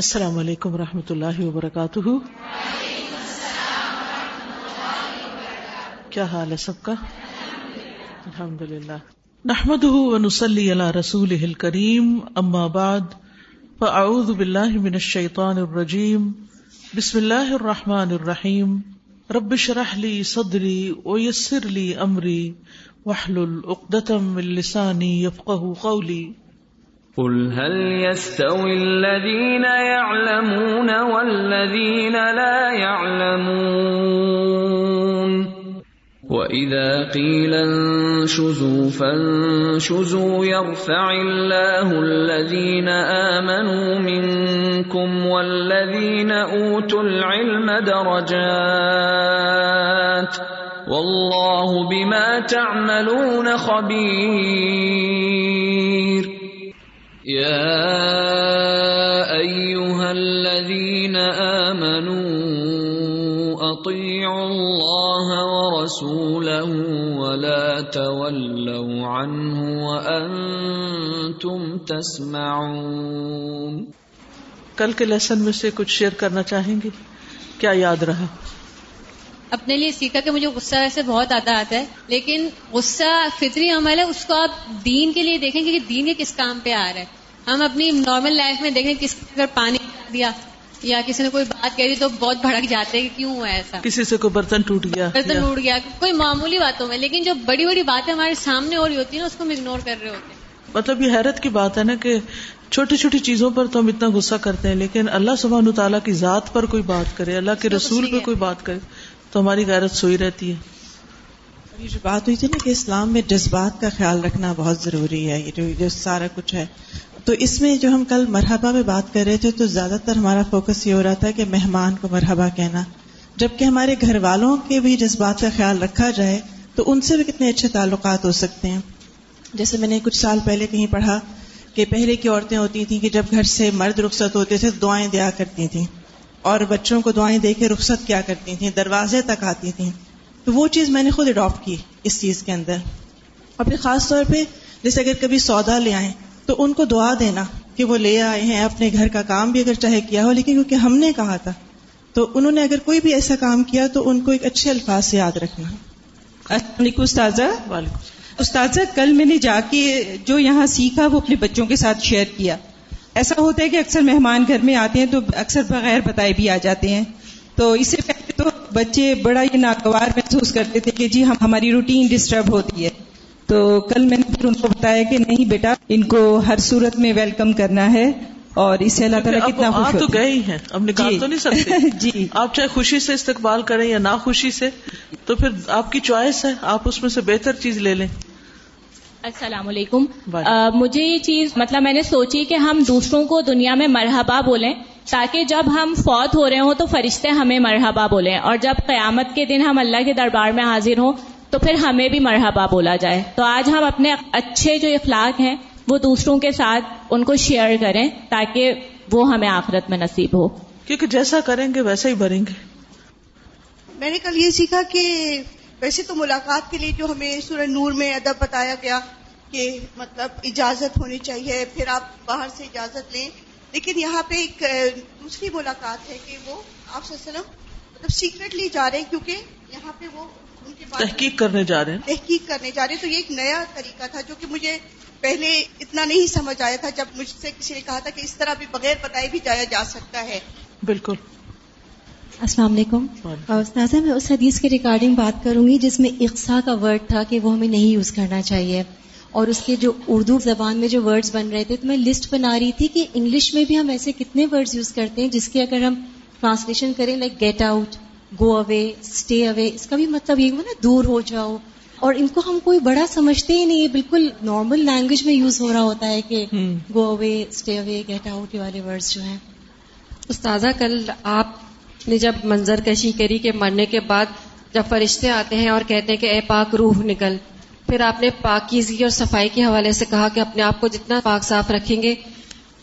السلام علیکم و رحمۃ اللہ وبرکاتہ۔ کیا حال ہے سب کا؟ الحمد للہ نحمد ونسلی علی رسول کریم اما بعد، فاعوذ باللہ من الشیطان الرجیم، بسم اللہ الرحمن الرحیم۔ رب شرح لی صدری ویسر لی امری وحلل اقدتم من لسانی یفقہ قولی۔ قل هل يستوي الذين يعلمون والذين لا يعلمون وإذا قيل انشزوا فانشزوا يرفع الله الذين آمنوا منكم والذين أوتوا العلم درجات والله بما تعملون خبير الذين آمنوا أطيعوا الله ورسوله ولا تولوا عنه وأنتم تسمعون کل کے لیسن میں سے کچھ شیئر کرنا چاہیں گے؟ کیا یاد رہا؟ اپنے لیے سیکھا کہ مجھے غصہ ویسے بہت آتا آتا ہے لیکن غصہ فطری عمل ہے اس کو آپ دین کے لیے دیکھیں کہ دین کے کس کام پہ آ رہا ہے۔ ہم اپنی نارمل لائف میں دیکھیں کس اگر پانی دیا یا کسی نے کوئی بات کہہ دی تو بہت بھڑک جاتے ہیں کہ کیوں ہوا ایسا؟ کسی سے کوئی برتن ٹوٹ گیا برتن ٹوٹ گیا کوئی معمولی باتوں میں لیکن جو بڑی بڑی باتیں ہمارے سامنے ہو رہی ہوتی ہیں نا اس کو ہم اگنور کر رہے ہوتے ہیں۔ مطلب یہ حیرت کی بات ہے نا کہ چھوٹی چھوٹی چیزوں پر تو ہم اتنا غصہ کرتے ہیں لیکن اللہ سبحان تعالیٰ کی ذات پر کوئی بات کرے اللہ کے رسول پہ کوئی بات کرے تو ہماری غیرت سوئی رہتی ہے۔ یہ جو بات ہوئی تھی نا کہ اسلام میں جذبات کا خیال رکھنا بہت ضروری ہے یہ جو سارا کچھ ہے۔ تو اس میں جو ہم کل مرحبا میں بات کر رہے تھے تو زیادہ تر ہمارا فوکس یہ ہو رہا تھا کہ مہمان کو مرحبا کہنا۔ جبکہ ہمارے گھر والوں کے بھی جذبات کا خیال رکھا جائے تو ان سے بھی کتنے اچھے تعلقات ہو سکتے ہیں۔ جیسے میں نے کچھ سال پہلے کہیں پڑھا کہ پہلے کی عورتیں ہوتی تھیں کہ جب گھر سے مرد رخصت ہوتے تھے دعائیں دیا کرتی تھیں اور بچوں کو دعائیں دے کے رخصت کیا کرتی تھیں، دروازے تک آتی تھیں۔ تو وہ چیز میں نے خود اڈاپٹ کی اس چیز کے اندر۔ اور پھر خاص طور پہ جیسے اگر کبھی سودا لے آئیں تو ان کو دعا دینا کہ وہ لے آئے ہیں، اپنے گھر کا کام بھی اگر چاہے کیا ہو، لیکن کیونکہ ہم نے کہا تھا، تو انہوں نے اگر کوئی بھی ایسا کام کیا تو ان کو ایک اچھے الفاظ سے یاد رکھنا۔ السلام علیکم استاذہ۔ استاذہ، کل میں نے جا کے جو یہاں سیکھا، وہ اپنے بچوں کے ساتھ شیئر کیا۔ ایسا ہوتا ہے کہ اکثر مہمان گھر میں آتے ہیں تو اکثر بغیر بتائے بھی آ جاتے ہیں۔ تو اس سے پہلے تو بچے بڑا یہ ناگوار محسوس کرتے تھے کہ جی ہم، ہماری روٹین ڈسٹرب ہوتی ہے۔ تو کل میں نے پھر ان کو بتایا کہ نہیں بیٹا ان کو ہر صورت میں ویلکم کرنا ہے اور اس سے اللہ تعالیٰ کتنا خوش تو گئے ہی ہیں اب نکال جی۔ تو نہیں سکتے۔ جی۔ آپ چاہے خوشی سے استقبال کریں یا نہ خوشی سے تو پھر آپ کی چوائس ہے آپ اس میں سے بہتر چیز لے لیں۔ السلام علیکم۔ مجھے یہ چیز مطلب میں نے سوچی کہ ہم دوسروں کو دنیا میں مرحبا بولیں تاکہ جب ہم فوت ہو رہے ہوں تو فرشتے ہمیں مرحبا بولیں اور جب قیامت کے دن ہم اللہ کے دربار میں حاضر ہوں تو پھر ہمیں بھی مرحبا بولا جائے۔ تو آج ہم اپنے اچھے جو اخلاق ہیں وہ دوسروں کے ساتھ ان کو شیئر کریں تاکہ وہ ہمیں آخرت میں نصیب ہو۔ کیونکہ جیسا کریں گے ویسا ہی بھریں گے۔ میں نے کل یہ سیکھا کہ ویسے تو ملاقات کے لیے جو ہمیں سورہ نور میں ادب بتایا گیا کہ مطلب اجازت ہونی چاہیے پھر آپ باہر سے اجازت لیں۔ لیکن یہاں پہ ایک دوسری ملاقات ہے کہ وہ آپ مطلب سیکرٹلی جا رہے ہیں کیونکہ یہاں پہ وہ تحقیق کرنے جا رہے ہیں۔ تحقیق کرنے جا رہے ہیں۔ تو یہ ایک نیا طریقہ تھا جو کہ مجھے پہلے اتنا نہیں سمجھ آیا تھا جب مجھ سے کسی نے کہا تھا کہ اس طرح بھی بغیر بتائے بھی جایا جا سکتا ہے۔ بالکل۔ السلام علیکم۔ استاذہ میں اس حدیث کے ریکارڈنگ بات کروں گی جس میں اقسا کا ورڈ تھا کہ وہ ہمیں نہیں یوز کرنا چاہیے۔ اور اس کے جو اردو زبان میں جو ورڈز بن رہے تھے تو میں لسٹ بنا رہی تھی کہ انگلش میں بھی ہم ایسے کتنے ورڈز یوز کرتے ہیں جس کے اگر ہم ٹرانسلیشن کریں like get out go away stay away اس کا بھی مطلب یہ نا دور ہو جاؤ. اور ان کو ہم کوئی بڑا سمجھتے ہی نہیں. بالکل نارمل لینگویج میں یوز ہو رہا ہوتا ہے کہ go away stay away get out والے ورڈز جو ہیں. استاذہ کل آپ نے جب منظر کشی کری کہ مرنے کے بعد جب فرشتے آتے ہیں اور کہتے ہیں کہ اے پاک روح نکل. پھر آپ نے پاکیزگی اور صفائی کے حوالے سے کہا کہ اپنے آپ کو جتنا پاک صاف رکھیں گے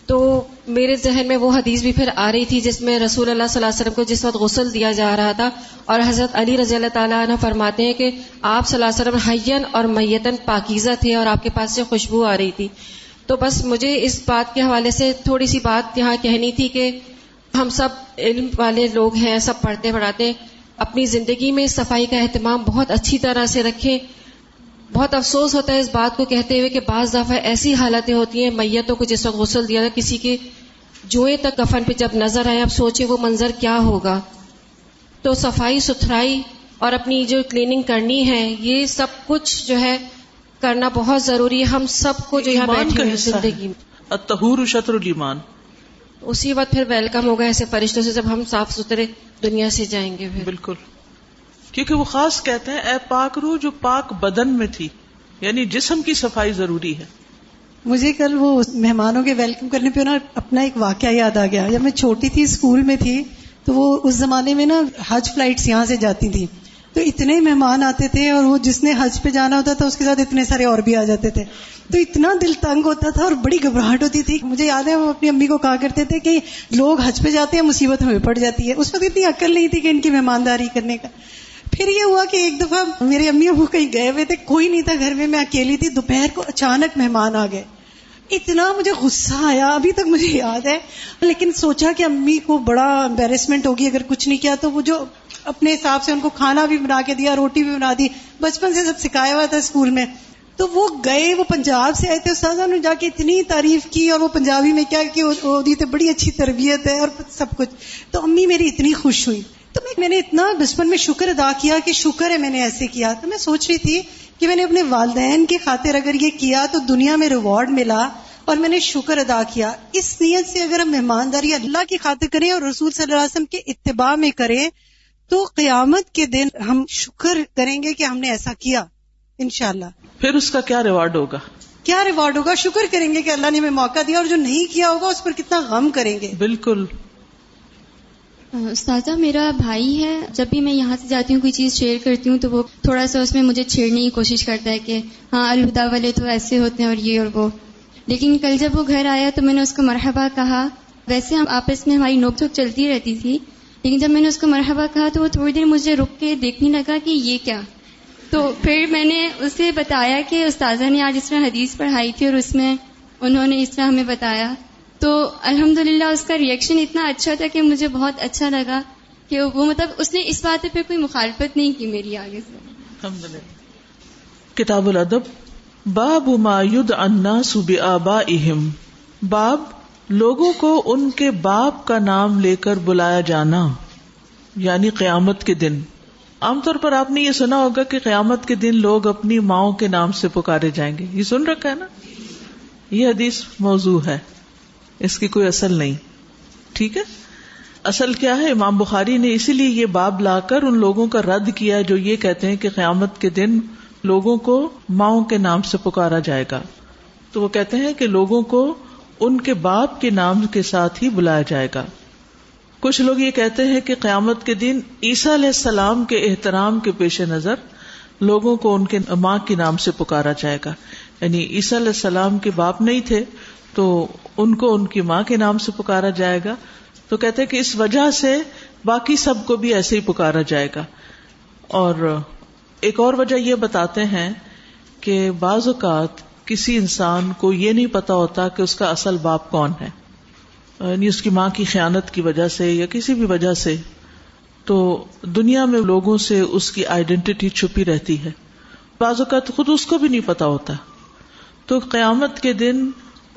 تو میرے ذہن میں وہ حدیث بھی پھر آ رہی تھی جس میں رسول اللہ صلی اللہ علیہ وسلم کو جس وقت غسل دیا جا رہا تھا اور حضرت علی رضی اللہ تعالیٰ عنہ فرماتے ہیں کہ آپ صلی اللہ علیہ وسلم حین اور میتن پاکیزہ تھے اور آپ کے پاس سے خوشبو آ رہی تھی۔ تو بس مجھے اس بات کے حوالے سے تھوڑی سی بات یہاں کہنی تھی کہ ہم سب علم والے لوگ ہیں، سب پڑھتے پڑھاتے، اپنی زندگی میں صفائی کا اہتمام بہت اچھی طرح سے رکھیں۔ بہت افسوس ہوتا ہے اس بات کو کہتے ہوئے کہ بعض دفعہ ایسی حالتیں ہوتی ہیں میتوں کو جس وقت غسل دیا کسی کے جوئیں تک کفن پہ جب نظر آئے اب سوچے وہ منظر کیا ہوگا؟ تو صفائی ستھرائی اور اپنی جو کلیننگ کرنی ہے یہ سب کچھ جو ہے کرنا بہت ضروری ہے۔ ہم سب کو جو یہاں بیٹھے ہیں زندگی میں۔ شطر الایمان۔ اسی وقت پھر ویلکم ہوگا ایسے فرشتوں سے جب ہم صاف ستھرے دنیا سے جائیں گے پھر۔ بالکل۔ کیونکہ وہ خاص کہتے ہیں، اے پاک روح جو پاک بدن میں تھی یعنی جسم کی صفائی ضروری ہے۔ مجھے کل وہ مہمانوں کے ویلکم کرنے پہ نا اپنا ایک واقعہ یاد آ گیا۔ جب میں چھوٹی تھی، اسکول میں تھی، تو وہ اس زمانے میں نا حج فلائٹس یہاں سے جاتی تھی تو اتنے مہمان آتے تھے اور وہ جس نے حج پہ جانا ہوتا تھا، اس کے ساتھ اتنے سارے اور بھی آ جاتے تھے۔ تو اتنا دل تنگ ہوتا تھا اور بڑی گھبراہٹ ہوتی تھی۔ مجھے یاد ہے، وہ اپنی امی کو کہا کرتے تھے کہ لوگ حج پہ جاتے ہیں، مصیبت ہمیں پڑ جاتی ہے۔ اس وقت اتنی عقل نہیں تھی کہ ان کی مہمانداری کرنے کا۔ پھر یہ ہوا کہ ایک دفعہ میری امی ابو کہیں گئے ہوئے تھے کوئی نہیں تھا گھر میں میں اکیلی تھی دوپہر کو اچانک مہمان آ گئے اتنا مجھے غصہ آیا ابھی تک مجھے یاد ہے لیکن سوچا کہ امی کو بڑا امبیرسمنٹ ہوگی اگر کچھ نہیں کیا تو وہ جو اپنے حساب سے ان کو کھانا بھی بنا کے دیا روٹی بھی بنا دی بچپن سے سب سکھایا ہوا تھا اسکول میں تو وہ گئے وہ پنجاب سے آئے تھے استاد نے جا کے اتنی تعریف کی اور وہ پنجابی میں کیا کہ تو بڑی اچھی تربیت ہے اور سب کچھ تو امی میری اتنی خوش ہوئی تو میں نے اتنا بچپن میں شکر ادا کیا کہ شکر ہے میں نے ایسے کیا۔ تو میں سوچ رہی تھی کہ میں نے اپنے والدین کی خاطر اگر یہ کیا تو دنیا میں ریوارڈ ملا اور میں نے شکر ادا کیا۔ اس نیت سے اگر ہم مہمانداری اللہ کی خاطر کریں اور رسول صلی اللہ علیہ وسلم کے اتباع میں کریں تو قیامت کے دن ہم شکر کریں گے کہ ہم نے ایسا کیا۔ انشاءاللہ۔ پھر اس کا کیا ریوارڈ ہوگا؟ کیا ریوارڈ ہوگا؟ شکر کریں گے کہ اللہ نے ہمیں موقع دیا اور جو نہیں کیا ہوگا اس پر کتنا غم کریں گے۔ بالکل۔ استاذہ، میرا بھائی ہے۔ جب بھی میں یہاں سے جاتی ہوں، کوئی چیز شیئر کرتی ہوں، تو وہ تھوڑا سا اس میں مجھے چھیڑنے کی کوشش کرتا ہے کہ ہاں الہدا والے تو ایسے ہوتے ہیں اور یہ اور وہ۔ لیکن کل جب وہ گھر آیا تو میں نے اس کو مرحبا کہا۔ ویسے ہم آپس میں ہماری نوک جھوک چلتی رہتی تھی، لیکن جب میں نے اس کو مرحبا کہا تو وہ تھوڑی دیر مجھے رک کے دیکھنے لگا کہ یہ کیا۔ تو پھر میں نے اسے بتایا کہ استاذہ نے آج اس طرح حدیث پڑھائی تھی اور اس میں انہوں نے اس طرح ہمیں بتایا۔ تو الحمد اس کا ریئیکشن اتنا اچھا تھا کہ مجھے بہت اچھا لگا کہ وہ مطلب اس نے اس بات پہ کوئی مخالفت نہیں کی میری آگے سے۔ کتاب الادب، باب ما ید انا باب، لوگوں کو ان کے باپ کا نام لے کر بلایا جانا یعنی قیامت کے دن۔ عام طور پر آپ نے یہ سنا ہوگا کہ قیامت کے دن لوگ اپنی ماؤں کے نام سے پکارے جائیں گے۔ یہ سن رکھا ہے نا؟ یہ حدیث موضوع ہے۔ اس کی کوئی اصل نہیں۔ ٹھیک ہے؟ اصل کیا ہے؟ امام بخاری نے اسی لیے یہ باب لا کر ان لوگوں کا رد کیا جو یہ کہتے ہیں کہ قیامت کے دن لوگوں کو ماؤں کے نام سے پکارا جائے گا۔ تو وہ کہتے ہیں کہ لوگوں کو ان کے باپ کے نام کے ساتھ ہی بلایا جائے گا۔ کچھ لوگ یہ کہتے ہیں کہ قیامت کے دن عیسیٰ علیہ السلام کے احترام کے پیش نظر لوگوں کو ان کے ماں کے نام سے پکارا جائے گا۔ یعنی عیسیٰ علیہ السلام کے باپ نہیں تھے تو ان کو ان کی ماں کے نام سے پکارا جائے گا۔ تو کہتے کہ اس وجہ سے باقی سب کو بھی ایسے ہی پکارا جائے گا۔ اور ایک اور وجہ یہ بتاتے ہیں کہ بعض اوقات کسی انسان کو یہ نہیں پتا ہوتا کہ اس کا اصل باپ کون ہے۔ یعنی اس کی ماں کی خیانت کی وجہ سے یا کسی بھی وجہ سے۔ تو دنیا میں لوگوں سے اس کی آئیڈینٹی چھپی رہتی ہے۔ بعض اوقات خود اس کو بھی نہیں پتا ہوتا۔ تو قیامت کے دن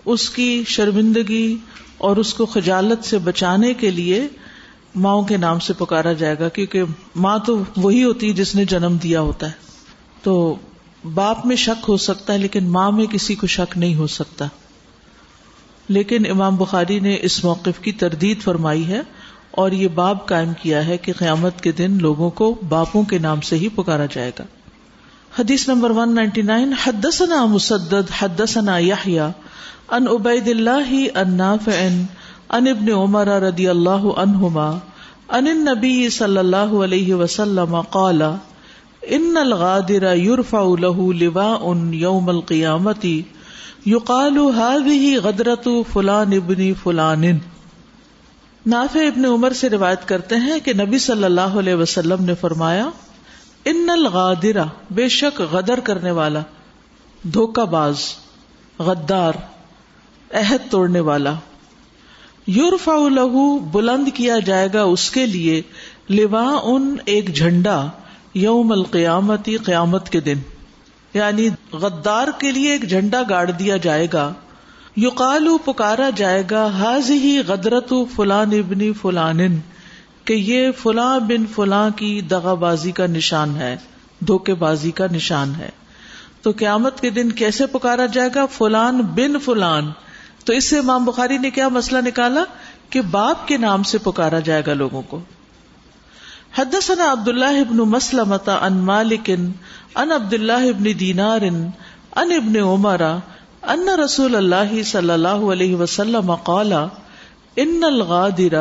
اس کی شرمندگی اور اس کو خجالت سے بچانے کے لیے ماؤں کے نام سے پکارا جائے گا، کیونکہ ماں تو وہی ہوتی ہے جس نے جنم دیا ہوتا ہے۔ تو باپ میں شک ہو سکتا ہے، لیکن ماں میں کسی کو شک نہیں ہو سکتا۔ لیکن امام بخاری نے اس موقف کی تردید فرمائی ہے اور یہ باب قائم کیا ہے کہ قیامت کے دن لوگوں کو باپوں کے نام سے ہی پکارا جائے گا۔ حدیث نمبر ون نائنٹی نائن حدثنا مسدد، حدثنا یحییٰ ان عبید اللہ ان نافع ان ابن عمر رضی اللہ عنہما ان النبی صلی اللہ علیہ وسلم قال، ان الغادر يرفع له لواء يوم القيامة يقال هذه غدرة فلان ابن فلان. نافع ابن عمر سے روایت کرتے ہیں کہ نبی صلی اللہ علیہ وسلم نے فرمایا ان الغادرہ بے شک غدر کرنے والا، دھوکہ باز، غدار، عہد توڑنے والا۔ یورفا لہو، بلند کیا جائے گا اس کے لیے لوا ان ایک جھنڈا یوم القیامتی قیامت کے دن۔ یعنی غدار کے لیے ایک جھنڈا گاڑ دیا جائے گا۔ یوقالو پکارا جائے گا حاض ہی غدرت فلان ابنی فلان۔ کہ یہ فلاں بن فلاں کی دغا بازی کا نشان ہے، دھوکے بازی کا نشان ہے۔ تو قیامت کے دن کیسے پکارا جائے گا؟ فلان بن فلان۔ تو اس سے امام بخاری نے کیا مسئلہ نکالا؟ کہ باپ کے نام سے پکارا جائے گا لوگوں کو۔ حدثنا عبد اللہ ابن مسلمت ان مالک ان عبد اللہ ابن دینار ان ابن عمر، ان رسول اللہ صلی اللہ علیہ وسلم قال، ان الغادر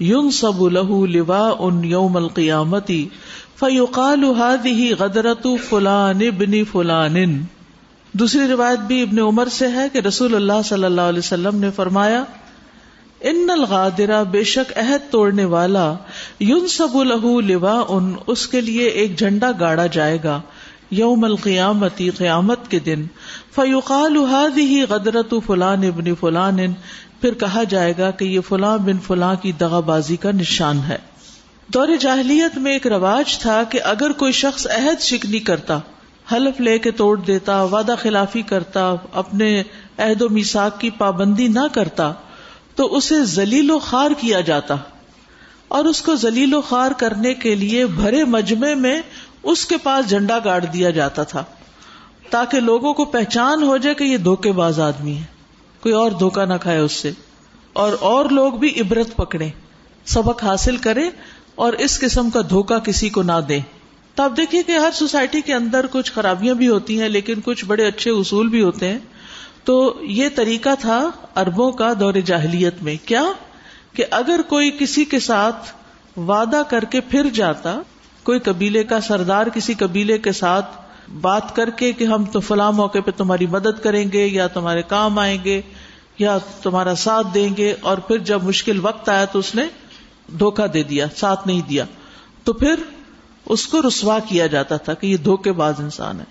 ينصب له لواء يوم القيامه فيقال هذه غدرة فلان ابن فلان۔ دوسری روایت بھی ابن عمر سے ہے کہ رسول اللہ صلی اللہ علیہ وسلم نے فرمایا، ان الغادرہ بے شک عہد توڑنے والا یون سب لہو لوا ان اس کے لیے ایک جھنڈا گاڑا جائے گا یوم القیامتی، قیامت کے دن۔ فیوقال ہی غدرت فلان ابن فلان۔ پھر کہا جائے گا کہ یہ فلاں بن فلاں کی دغا بازی کا نشان ہے۔ دور جاہلیت میں ایک رواج تھا کہ اگر کوئی شخص عہد شکنی کرتا، حلف لے کے توڑ دیتا، وعدہ خلافی کرتا، اپنے عہد و میساک کی پابندی نہ کرتا، تو اسے ذلیل و خار کیا جاتا۔ اور اس کو ذلیل و خار کرنے کے لیے بھرے مجمے میں اس کے پاس جھنڈا گاڑ دیا جاتا تھا، تاکہ لوگوں کو پہچان ہو جائے کہ یہ دھوکے باز آدمی ہے۔ کوئی اور دھوکا نہ کھائے اس سے اور اور لوگ بھی عبرت پکڑے سبق حاصل کرے اور اس قسم کا دھوکا کسی کو نہ دے تو آپ دیکھیے کہ ہر سوسائٹی کے اندر کچھ خرابیاں بھی ہوتی ہیں، لیکن کچھ بڑے اچھے اصول بھی ہوتے ہیں۔ تو یہ طریقہ تھا اربوں کا دور جاہلیت میں۔ کیا؟ کہ اگر کوئی کسی کے ساتھ وعدہ کر کے پھر جاتا، کوئی قبیلے کا سردار کسی قبیلے کے ساتھ بات کر کے کہ ہم تو فلاں موقع پہ تمہاری مدد کریں گے، یا تمہارے کام آئیں گے، یا تمہارا ساتھ دیں گے، اور پھر جب مشکل وقت آیا تو اس نے دھوکا دے دیا، ساتھ نہیں دیا۔ تو پھر اس کو رسوا کیا جاتا تھا کہ یہ دھوکے باز انسان ہے۔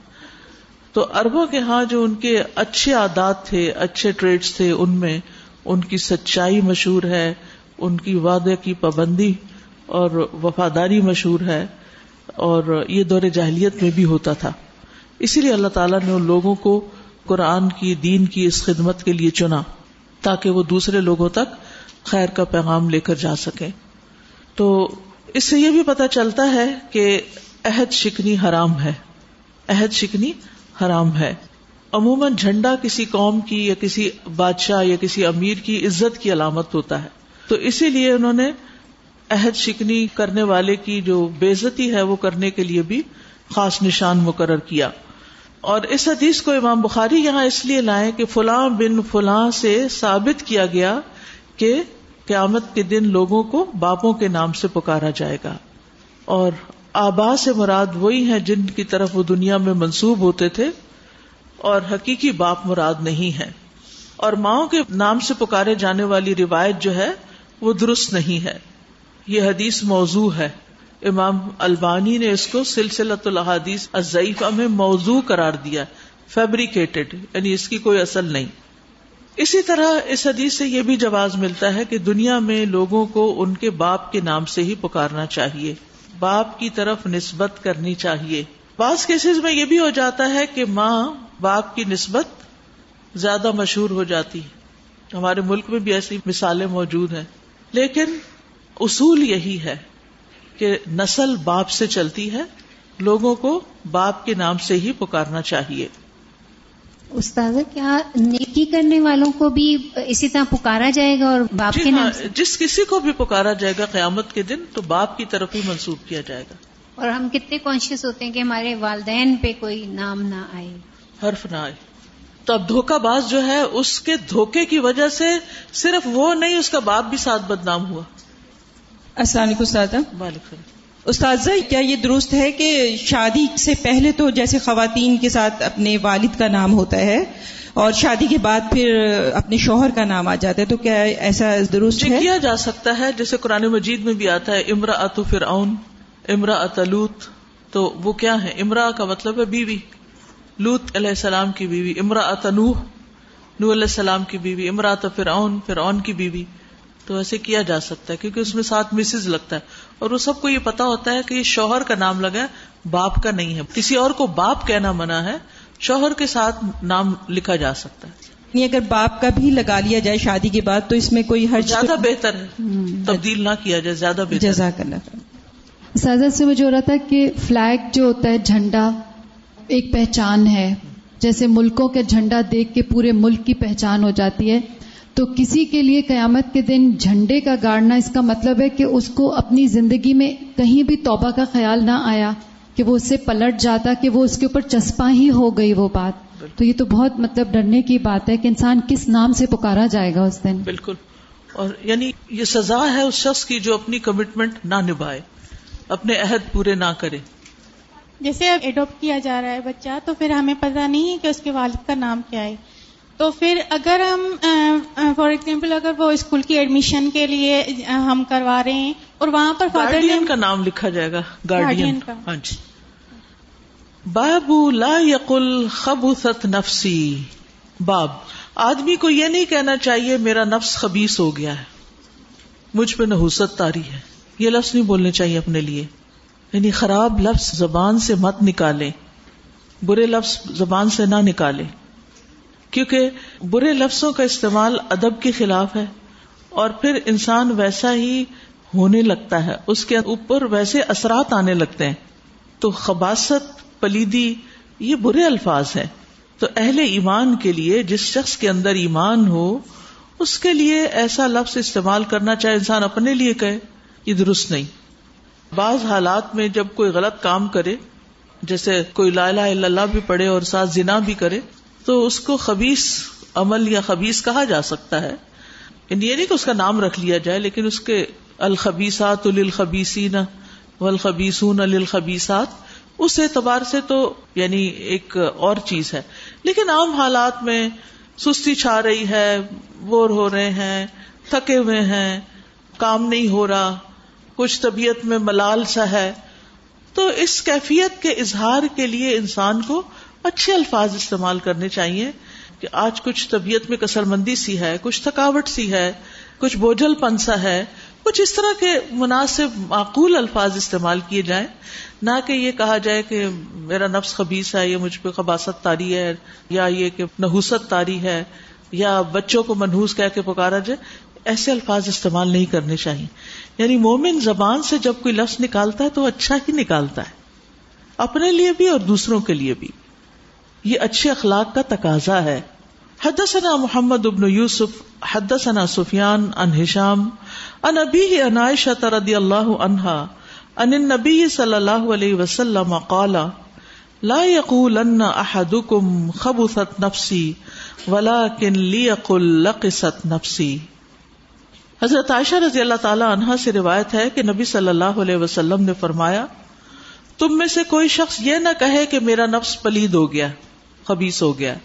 تو اربوں کے ہاں جو ان کے اچھے عادات تھے، اچھے ٹریڈس تھے، ان میں ان کی سچائی مشہور ہے، ان کی وعدے کی پابندی اور وفاداری مشہور ہے، اور یہ دور جاہلیت میں بھی ہوتا تھا۔ اسی لیے اللہ تعالیٰ نے ان لوگوں کو قرآن کی، دین کی اس خدمت کے لیے چنا تاکہ وہ دوسرے لوگوں تک خیر کا پیغام لے کر جا سکے تو اس سے یہ بھی پتا چلتا ہے کہ عہد شکنی حرام ہے۔ عہد شکنی حرام ہے۔ عموماً جھنڈا کسی قوم کی یا کسی بادشاہ یا کسی امیر کی عزت کی علامت ہوتا ہے۔ تو اسی لیے انہوں نے عہد شکنی کرنے والے کی جو بےزتی ہے وہ کرنے کے لیے بھی خاص نشان مقرر کیا۔ اور اس حدیث کو امام بخاری یہاں اس لیے لائے کہ فلاں بن فلاں سے ثابت کیا گیا کہ قیامت کے دن لوگوں کو باپوں کے نام سے پکارا جائے گا۔ اور آبا سے مراد وہی ہیں جن کی طرف وہ دنیا میں منسوب ہوتے تھے اور حقیقی باپ مراد نہیں ہے اور ماؤں کے نام سے پکارے جانے والی روایت جو ہے وہ درست نہیں ہے۔ یہ حدیث موضوع ہے۔ امام البانی نے اس کو سلسلت الحادیث ضعیفہ میں موضوع قرار دیا فیبریکیٹڈ یعنی اس کی کوئی اصل نہیں۔ اسی طرح اس حدیث سے یہ بھی جواز ملتا ہے کہ دنیا میں لوگوں کو ان کے باپ کے نام سے ہی پکارنا چاہیے، باپ کی طرف نسبت کرنی چاہیے۔ بعض کیسز میں یہ بھی ہو جاتا ہے کہ ماں باپ کی نسبت زیادہ مشہور ہو جاتی۔ ہے ہمارے ملک میں بھی ایسی مثالیں موجود ہیں۔ لیکن اصول یہی ہے۔ کہ نسل باپ سے چلتی ہے لوگوں کو باپ کے نام سے ہی پکارنا چاہیے۔ استاد کیا نیکی کرنے والوں کو بھی اسی طرح پکارا جائے گا اور باپ جی کے نام ہاں، جس کسی کو بھی پکارا جائے گا قیامت کے دن تو باپ کی طرف ہی منسوخ کیا جائے گا۔ اور ہم کتنے کانشیس ہوتے ہیں کہ ہمارے والدین پہ کوئی نام نہ آئے۔ حرف نہ آئے۔ تو اب دھوکہ باز جو ہے اس کے دھوکے کی وجہ سے صرف وہ نہیں اس کا باپ بھی ساتھ بدنام ہوا۔ السلام علیکم استاد وعلیکم۔ استاذہ کیا یہ درست ہے کہ شادی سے پہلے تو جیسے خواتین کے ساتھ اپنے والد کا نام ہوتا ہے اور شادی کے بعد پھر اپنے شوہر کا نام آ جاتا ہے تو کیا ایسا درست جی، ہے؟ کیا جا سکتا ہے؟ جیسے قرآن مجید میں بھی آتا ہے امرا ات فرعون امرا اتلوت تو وہ کیا ہے؟ امرا کا مطلب ہے بیوی۔ لوت علیہ السلام کی بیوی امرا اتنوح نور علیہ السلام کی بیوی امرات فرعون فرعون کی بیوی۔ تو ایسے کیا جا سکتا ہے؟ کیونکہ اس میں ساتھ مسز لگتا ہے۔ اور وہ سب کو یہ پتا ہوتا ہے کہ یہ شوہر کا نام لگا ہے باپ کا نہیں ہے۔ کسی اور کو باپ کہنا منع ہے شوہر کے ساتھ نام لکھا جا سکتا ہے۔ یعنی اگر باپ کا بھی لگا لیا جائے شادی کے بعد تو اس میں کوئی ہر زیادہ بہتر ہے۔ تبدیل نہ کیا جائے زیادہ بہتر۔ جزاک اللہ سازت سے مجھے ہو رہا تھا کہ فلیگ جو ہوتا ہے جھنڈا ایک پہچان ہے۔ جیسے ملکوں کے جھنڈا دیکھ کے پورے ملک کی پہچان ہو جاتی ہے۔ تو کسی کے لیے قیامت کے دن جھنڈے کا گاڑنا اس کا مطلب ہے کہ اس کو اپنی زندگی میں کہیں بھی توبہ کا خیال نہ آیا کہ وہ اس سے پلٹ جاتا کہ وہ اس کے اوپر چسپاں ہی ہو گئی وہ بات۔ تو یہ تو بہت مطلب ڈرنے کی بات ہے کہ انسان کس نام سے پکارا جائے گا اس دن۔ بالکل۔ اور یعنی یہ سزا ہے اس شخص کی جو اپنی کمٹمنٹ نہ نبھائے اپنے عہد پورے نہ کرے۔ جیسے اب اڈاپٹ کیا جا رہا ہے بچہ تو پھر ہمیں پتا نہیں ہے کہ اس کے والد کا نام کیا ہے۔ تو پھر اگر ہم فار ایگزامپل اگر وہ اسکول کی ایڈمیشن کے لیے ہم کروا رہے ہیں اور وہاں پر گارڈین کا نام لکھا جائے گا گارڈین کا۔ ہاں جی۔ بابو لا یقل خبوست نفسی۔ باب آدمی کو یہ نہیں کہنا چاہیے میرا نفس خبیص ہو گیا ہے۔ مجھ پہ نحوست تاری ہے۔ یہ لفظ نہیں بولنے چاہیے اپنے لیے۔ یعنی خراب لفظ زبان سے مت نکالے برے لفظ زبان سے نہ نکالے کیونکہ برے لفظوں کا استعمال ادب کے خلاف ہے اور پھر انسان ویسا ہی ہونے لگتا ہے، اس کے اوپر ویسے اثرات آنے لگتے ہیں۔ تو خباست، پلیدی، یہ برے الفاظ ہیں۔ تو اہل ایمان کے لیے جس شخص کے اندر ایمان ہو، اس کے لیے ایسا لفظ استعمال کرنا چاہے انسان اپنے لیے کہے، یہ درست نہیں۔ بعض حالات میں جب کوئی غلط کام کرے، جیسے کوئی لا الہ الا اللہ بھی پڑھے اور ساتھ زنا بھی کرے تو اس کو خبیص عمل یا خبیص کہا جا سکتا ہے۔ یعنی یہ نہیں کہ اس کا نام رکھ لیا جائے، لیکن اس کے الخبیسات للخبیسین والخبیسون للخبیسات اس اعتبار سے تو یعنی ایک اور چیز ہے۔ لیکن عام حالات میں سستی چھا رہی ہے، بور ہو رہے ہیں، تھکے ہوئے ہیں، کام نہیں ہو رہا، کچھ طبیعت میں ملال سا ہے۔ تو اس کیفیت کے اظہار کے لیے انسان کو اچھے الفاظ استعمال کرنے چاہیے کہ آج کچھ طبیعت میں کسر مندی سی ہے، کچھ تھکاوٹ سی ہے، کچھ بوجھل پن سا ہے، کچھ اس طرح کے مناسب معقول الفاظ استعمال کیے جائیں۔ نہ کہ یہ کہا جائے کہ میرا نفس خبیص ہے، یہ مجھ پہ خباست تاری ہے، یا یہ کہ نحوست تاری ہے، یا بچوں کو منحوس کہہ کے پکارا جائے۔ ایسے الفاظ استعمال نہیں کرنے چاہیے۔ یعنی مومن زبان سے جب کوئی لفظ نکالتا ہے تو اچھا ہی نکالتا ہے۔ اپنے لیے بھی اور دوسروں کے لیے بھی۔ یہ اچھے اخلاق کا تقاضا ہے۔ حدثنا محمد ابن یوسف، حدثنا سفیان ان ہشام ان ابی ان رضی اللہ عنہا ان النبی صلی اللہ علیہ وسلم قال، لا يقولن احدكم خبثت نفسی ولكن ليقل لقست نفسی۔ حضرت عائشہ رضی اللہ تعالی عنہا سے روایت ہے کہ نبی صلی اللہ علیہ وسلم نے فرمایا، تم میں سے کوئی شخص یہ نہ کہے کہ میرا نفس پلید ہو گیا۔ خبیص ہو گیا۔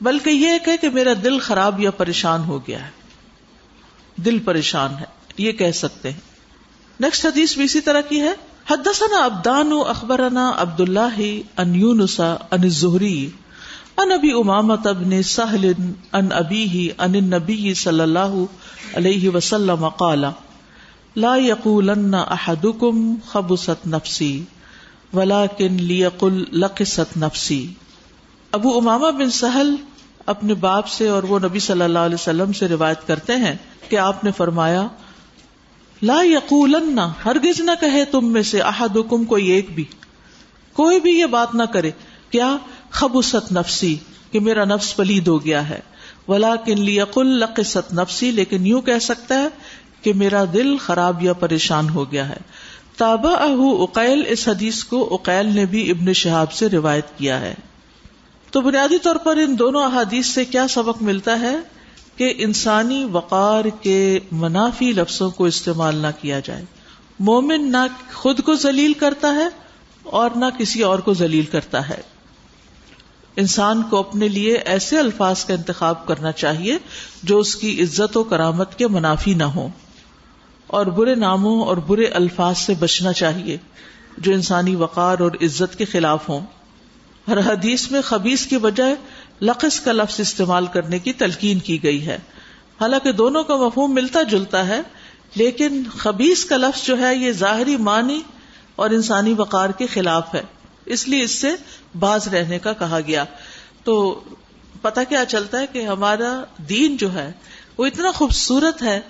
بلکہ یہ کہ کہ میرا دل خراب یا پریشان ہو گیا ہے۔ دل پریشان ہے، یہ کہہ سکتے ہیں۔ نیکسٹ حدیث بھی اسی طرح کی ہے۔ حدثنا ابدان اخبرنا عبد اللہ ان یونسا ان زہری ان ابی امامت ابن سہل ان ابی ان النبی صلی اللہ علیہ وسلم قال، لا يقولن احدكم خبست نفسی ولكن ليقل لقست نفسی۔ ابو امامہ بن سہل اپنے باپ سے اور وہ نبی صلی اللہ علیہ وسلم سے روایت کرتے ہیں کہ آپ نے فرمایا، لا یقول ہرگز نہ کہے تم میں سے احد حکم کوئی ایک بھی۔ کوئی بھی یہ بات نہ کرے، کیا؟ خبوست نفسی، کہ میرا نفس پلید ہو گیا ہے۔ ولا کن لیقل لقست نفسی، لیکن یوں کہہ سکتا ہے کہ میرا دل خراب یا پریشان ہو گیا ہے۔ تابا اہ اقیل، اس حدیث کو اقیل نے بھی ابن شہاب سے روایت کیا ہے۔ تو بنیادی طور پر ان دونوں احادیث سے کیا سبق ملتا ہے کہ انسانی وقار کے منافی لفظوں کو استعمال نہ کیا جائے۔ مومن نہ خود کو ذلیل کرتا ہے اور نہ کسی اور کو ذلیل کرتا ہے۔ انسان کو اپنے لیے ایسے الفاظ کا انتخاب کرنا چاہیے جو اس کی عزت و کرامت کے منافی نہ ہو اور برے ناموں اور برے الفاظ سے بچنا چاہیے جو انسانی وقار اور عزت کے خلاف ہوں۔ ہر حدیث میں خبیص کی بجائے لقص کا لفظ استعمال کرنے کی تلقین کی گئی ہے۔ حالانکہ دونوں کا مفہوم ملتا جلتا ہے، لیکن خبیص کا لفظ جو ہے، یہ ظاہری معنی اور انسانی وقار کے خلاف ہے۔ اس لیے اس سے باز رہنے کا کہا گیا۔ تو پتا کیا چلتا ہے کہ ہمارا دین جو ہے، وہ اتنا خوبصورت ہے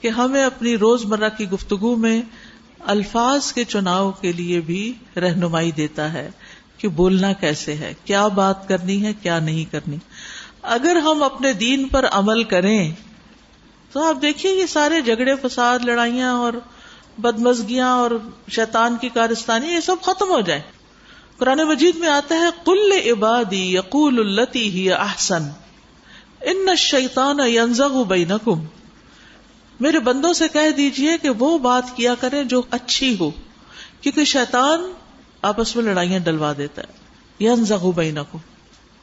کہ ہمیں اپنی روز مرہ کی گفتگو میں الفاظ کے چناؤ کے لیے بھی رہنمائی دیتا ہے۔ کہ بولنا کیسے ہے؟ کیا بات کرنی ہے، کیا نہیں کرنی؟ اگر ہم اپنے دین پر عمل کریں، تو آپ دیکھیے یہ سارے جھگڑے، فساد، لڑائیاں اور بدمزگیاں اور شیطان کی کارستانی، یہ سب ختم ہو جائے۔ قرآن مجید میں آتا ہے کل عبادی یقول التی ہی احسن۔ ان شیتان بینکم۔ میرے بندوں سے کہہ دیجیے کہ وہ بات کیا کرے جو اچھی ہو، کیونکہ شیطان آپس میں لڑائیاں ڈلوا دیتا ہے۔ ینزغ بینکم۔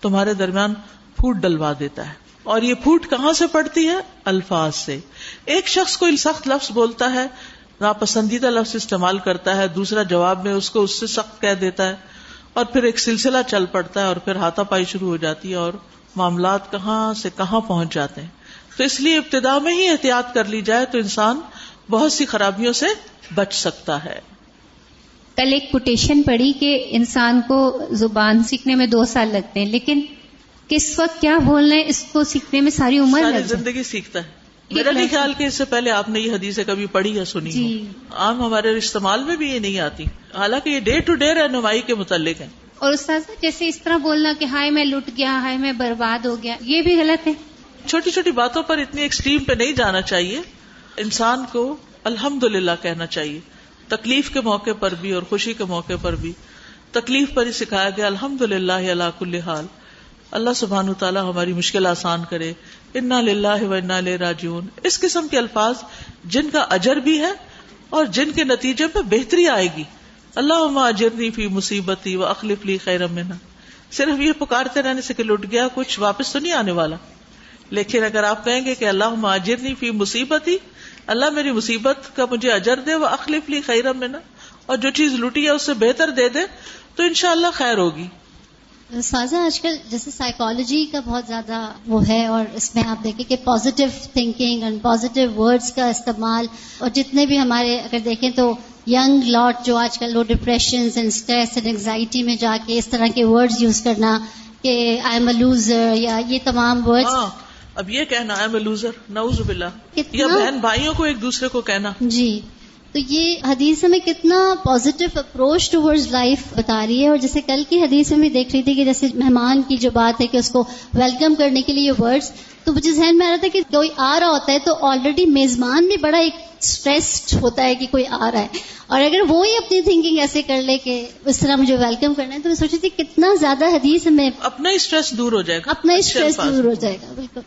تمہارے درمیان پھوٹ ڈلوا دیتا ہے۔ اور یہ پھوٹ کہاں سے پڑتی ہے؟ الفاظ سے۔ ایک شخص کوئی سخت لفظ بولتا ہے، ناپسندیدہ لفظ استعمال کرتا ہے، دوسرا جواب میں اس کو اس سے سخت کہہ دیتا ہے، اور پھر ایک سلسلہ چل پڑتا ہے اور پھر ہاتھا پائی شروع ہو جاتی ہے اور معاملات کہاں سے کہاں پہنچ جاتے ہیں۔ تو اس لیے ابتدا میں ہی احتیاط کر لی جائے تو انسان بہت سی خرابیوں سے بچ سکتا ہے۔ کل ایک کوٹیشن پڑی کہ انسان کو زبان سیکھنے میں دو سال لگتے ہیں لیکن کس وقت کیا بولنا ہے اس کو سیکھنے میں ساری عمر زندگی سیکھتا ہے۔ میرا نہیں خیال کہ اس سے پہلے آپ نے یہ حدیث کبھی پڑھی یا سنی جی۔ عام ہمارے استعمال میں بھی یہ نہیں آتی۔ حالانکہ یہ ڈے ٹو ڈے رہنمائی کے متعلق ہے۔ اور استاد جیسے اس طرح بولنا کہ ہائے میں لٹ گیا ہائے میں برباد ہو گیا یہ بھی غلط ہے۔ چھوٹی چھوٹی باتوں پر اتنی ایکسٹریم پہ نہیں جانا چاہیے۔ انسان کو الحمد للہ کہنا چاہیے۔ تکلیف کے موقع پر بھی اور خوشی کے موقع پر بھی تکلیف پر ہی سکھایا گیا الحمد للہ اللہ کل حال۔ اللہ سبحان تعالیٰ ہماری مشکل آسان کرے۔ انا لاہ و انا لے راجون اس قسم کے الفاظ جن کا اجر بھی ہے اور جن کے نتیجے میں بہتری آئے گی۔ اللہ اجرنی فی مصیبتی و اخلیف لی خیر منا صرف یہ پکارتے رہنے سے کہ لٹ گیا، کچھ واپس تو نہیں آنے والا۔ لیکن اگر آپ کہیں گے کہ اللہ اجرنی فی مصیبتی اللہ میری مصیبت کا مجھے اجر دے وہ اخلیف لی خیر منا۔ اور جو چیز لٹی ہے اس سے بہتر دے دے تو انشاءاللہ خیر ہوگی۔ سازا آج کل جیسے سائیکالوجی کا بہت زیادہ وہ ہے اور اس میں آپ دیکھیں کہ positive thinking and positive words کا استعمال اور جتنے بھی ہمارے اگر دیکھیں تو ینگ لاٹ جو آج کل وہ depression and stress and anxiety میں جا کے اس طرح کے ورڈز یوز کرنا کہ آئی ایم اے لوزر یا یہ تمام ورڈز اب یہ کہنا آئی ایم اے لوزر نوز باللہ یا بہن بھائیوں کو ایک دوسرے کو کہنا۔ جی تو یہ حدیث میں کتنا پازیٹو اپروچ ٹورڈز لائف بتا رہی ہے اور جیسے کل کی حدیث میں بھی دیکھ رہی تھی کہ جیسے مہمان کی جو بات ہے کہ اس کو ویلکم کرنے کے لیے ورڈز تو مجھے ذہن میں آ رہا تھا کہ کوئی آ رہا ہوتا ہے تو آلریڈی میزبان بھی بڑا ایک اسٹریسڈ ہوتا ہے کہ کوئی آ رہا ہے۔ اور اگر وہ ہی اپنی تھنکنگ ایسے کر لے کہ اس طرح مجھے ویلکم کرنا ہے تو میں سوچی تھی کتنا زیادہ حدیث میں اپنا اسٹریس دور ہو جائے گا۔ اپنا اسٹریس دور ہو جائے گا بالکل۔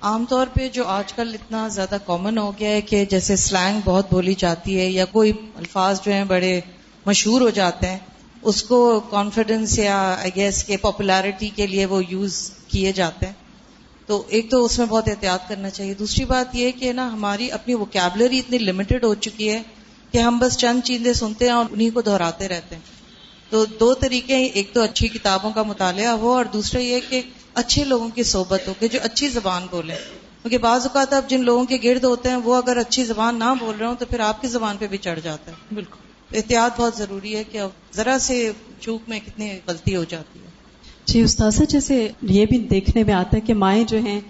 عام طور پہ جو آج کل اتنا زیادہ کامن ہو گیا ہے کہ جیسے سلینگ بہت بولی جاتی ہے یا کوئی الفاظ جو ہیں بڑے مشہور ہو جاتے ہیں، اس کو کانفیڈنس یا آئی گیس کے پاپولیرٹی کے لیے وہ یوز کیے جاتے ہیں۔ تو ایک تو اس میں بہت احتیاط کرنا چاہیے۔ دوسری بات یہ کہ نا، ہماری اپنی وکیبلری اتنی لمیٹڈ ہو چکی ہے کہ ہم بس چند چیزیں سنتے ہیں اور انہیں کو دہراتے رہتے ہیں۔ تو دو طریقے ایک تو اچھی کتابوں کا مطالعہ ہو اور دوسرا یہ کہ اچھے لوگوں کی صحبت ہو کہ جو اچھی زبان بولیں۔ کیونکہ بعض اوقات اب جن لوگوں کے گرد ہوتے ہیں وہ اگر اچھی زبان نہ بول رہے ہوں تو پھر آپ کی زبان پہ بھی چڑھ جاتا ہے۔ بالکل۔ احتیاط بہت ضروری ہے کہ ذرا سے چوک میں کتنی غلطی ہو جاتی ہے۔ جی استاذہ جیسے یہ بھی دیکھنے میں آتا ہے کہ مائیں جو ہیں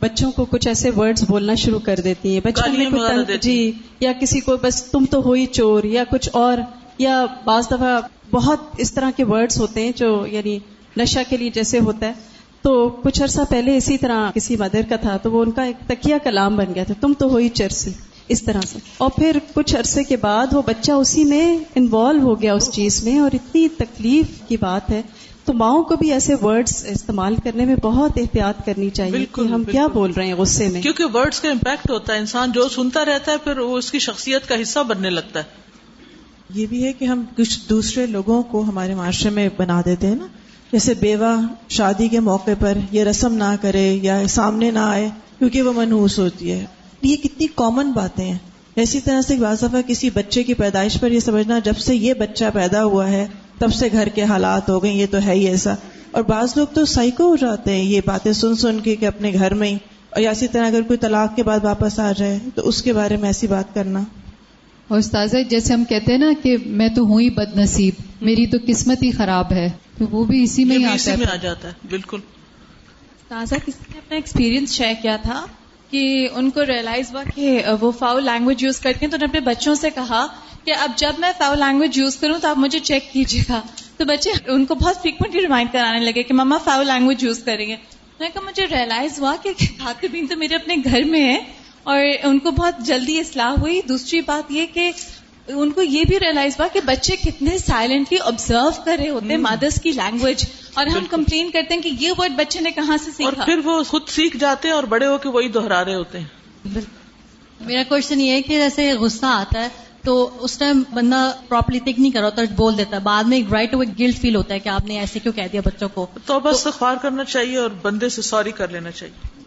بچوں کو کچھ ایسے ورڈز بولنا شروع کر دیتی ہیں۔ بچوں میں جی یا کسی کو بس تم تو ہوئی چور یا کچھ اور یا بعض دفعہ بہت اس طرح کے ورڈز ہوتے ہیں جو یعنی نشہ کے لیے جیسے ہوتا ہے۔ تو کچھ عرصہ پہلے اسی طرح کسی مدر کا تھا تو وہ ان کا ایک تکیہ کلام بن گیا تھا تم تو ہوئی چرسی اس طرح سے۔ اور پھر کچھ عرصے کے بعد وہ بچہ اسی میں انوالو ہو گیا اس چیز میں اور اتنی تکلیف کی بات ہے۔ تو ماؤں کو بھی ایسے ورڈز استعمال کرنے میں بہت احتیاط کرنی چاہیے بالکل ہم بالکل۔ کیا بول رہے ہیں غصے میں۔ کیونکہ ورڈز کا امپیکٹ ہوتا ہے انسان جو سنتا رہتا ہے پھر وہ اس کی شخصیت کا حصہ بننے لگتا ہے۔ یہ بھی ہے کہ ہم کچھ دوسرے لوگوں کو ہمارے معاشرے میں بنا دیتے ہیں نا جیسے بیوہ شادی کے موقع پر یہ رسم نہ کرے یا سامنے نہ آئے، کیونکہ وہ منحوس ہوتی ہے۔ یہ کتنی کامن باتیں ہیں۔ اسی طرح سے بعض دفعہ کسی بچے کی پیدائش پر یہ سمجھنا، جب سے یہ بچہ پیدا ہوا ہے، تب سے گھر کے حالات ہو گئے، یہ تو ہے ہی ایسا۔ اور بعض لوگ تو سائیکو ہو جاتے ہیں، یہ باتیں سن سن کے کہ اپنے گھر میں ہی۔ اور اسی طرح اگر کوئی طلاق کے بعد واپس آ جائے، تو اس کے بارے میں ایسی بات کرنا۔ اور استاذہ، جیسے ہم کہتے ہیں نا کہ میں تو ہوں ہی بد نصیب میری تو قسمت ہی خراب ہے۔ وہ بھی اسی میں ہی آتا ہے آ جاتا ہے بالکل۔ تازہ کسی نے اپنا ایکسپیرینس شیئر کیا تھا کہ ان کو ریئلائز ہوا کہ وہ فاؤل لینگویج یوز کرتے ہیں تو نے اپنے بچوں سے کہا کہ اب جب میں فاؤل لینگویج یوز کروں تو آپ مجھے چیک کیجیے گا۔ تو بچے ان کو بہت فریکوینٹلی ریمائنڈ کرانے لگے کہ مما فاؤل لینگویج یوز کریں گے۔ میں کہا مجھے ریئلائز ہوا کہ خاتبین تو میرے اپنے گھر میں ہے اور ان کو بہت جلدی اصلاح ہوئی۔ دوسری بات یہ کہ ان کو یہ بھی ریئلائز ہوا کہ بچے کتنے سائلنٹلی آبزرو کر رہے ہوتے ہیں مادرس کی لینگویج اور ہم کمپلین کرتے ہیں کہ یہ ورڈ بچے نے کہاں سے سیکھا؟ اور پھر وہ خود سیکھ جاتے ہیں اور بڑے ہو کے وہی دوہرا رہے ہوتے ہیں۔ میرا کوشچن یہ ہے کہ جیسے غصہ آتا ہے تو اس ٹائم بندہ پراپرلی تھنک نہیں کر رہا بول دیتا ہے۔ بعد میں رائٹ ہوئے گلٹ فیل ہوتا ہے کہ آپ نے ایسے کیوں کہہ دیا بچوں کو؟ تو بس اخبار کرنا چاہیے اور بندے سے سوری کر لینا چاہیے۔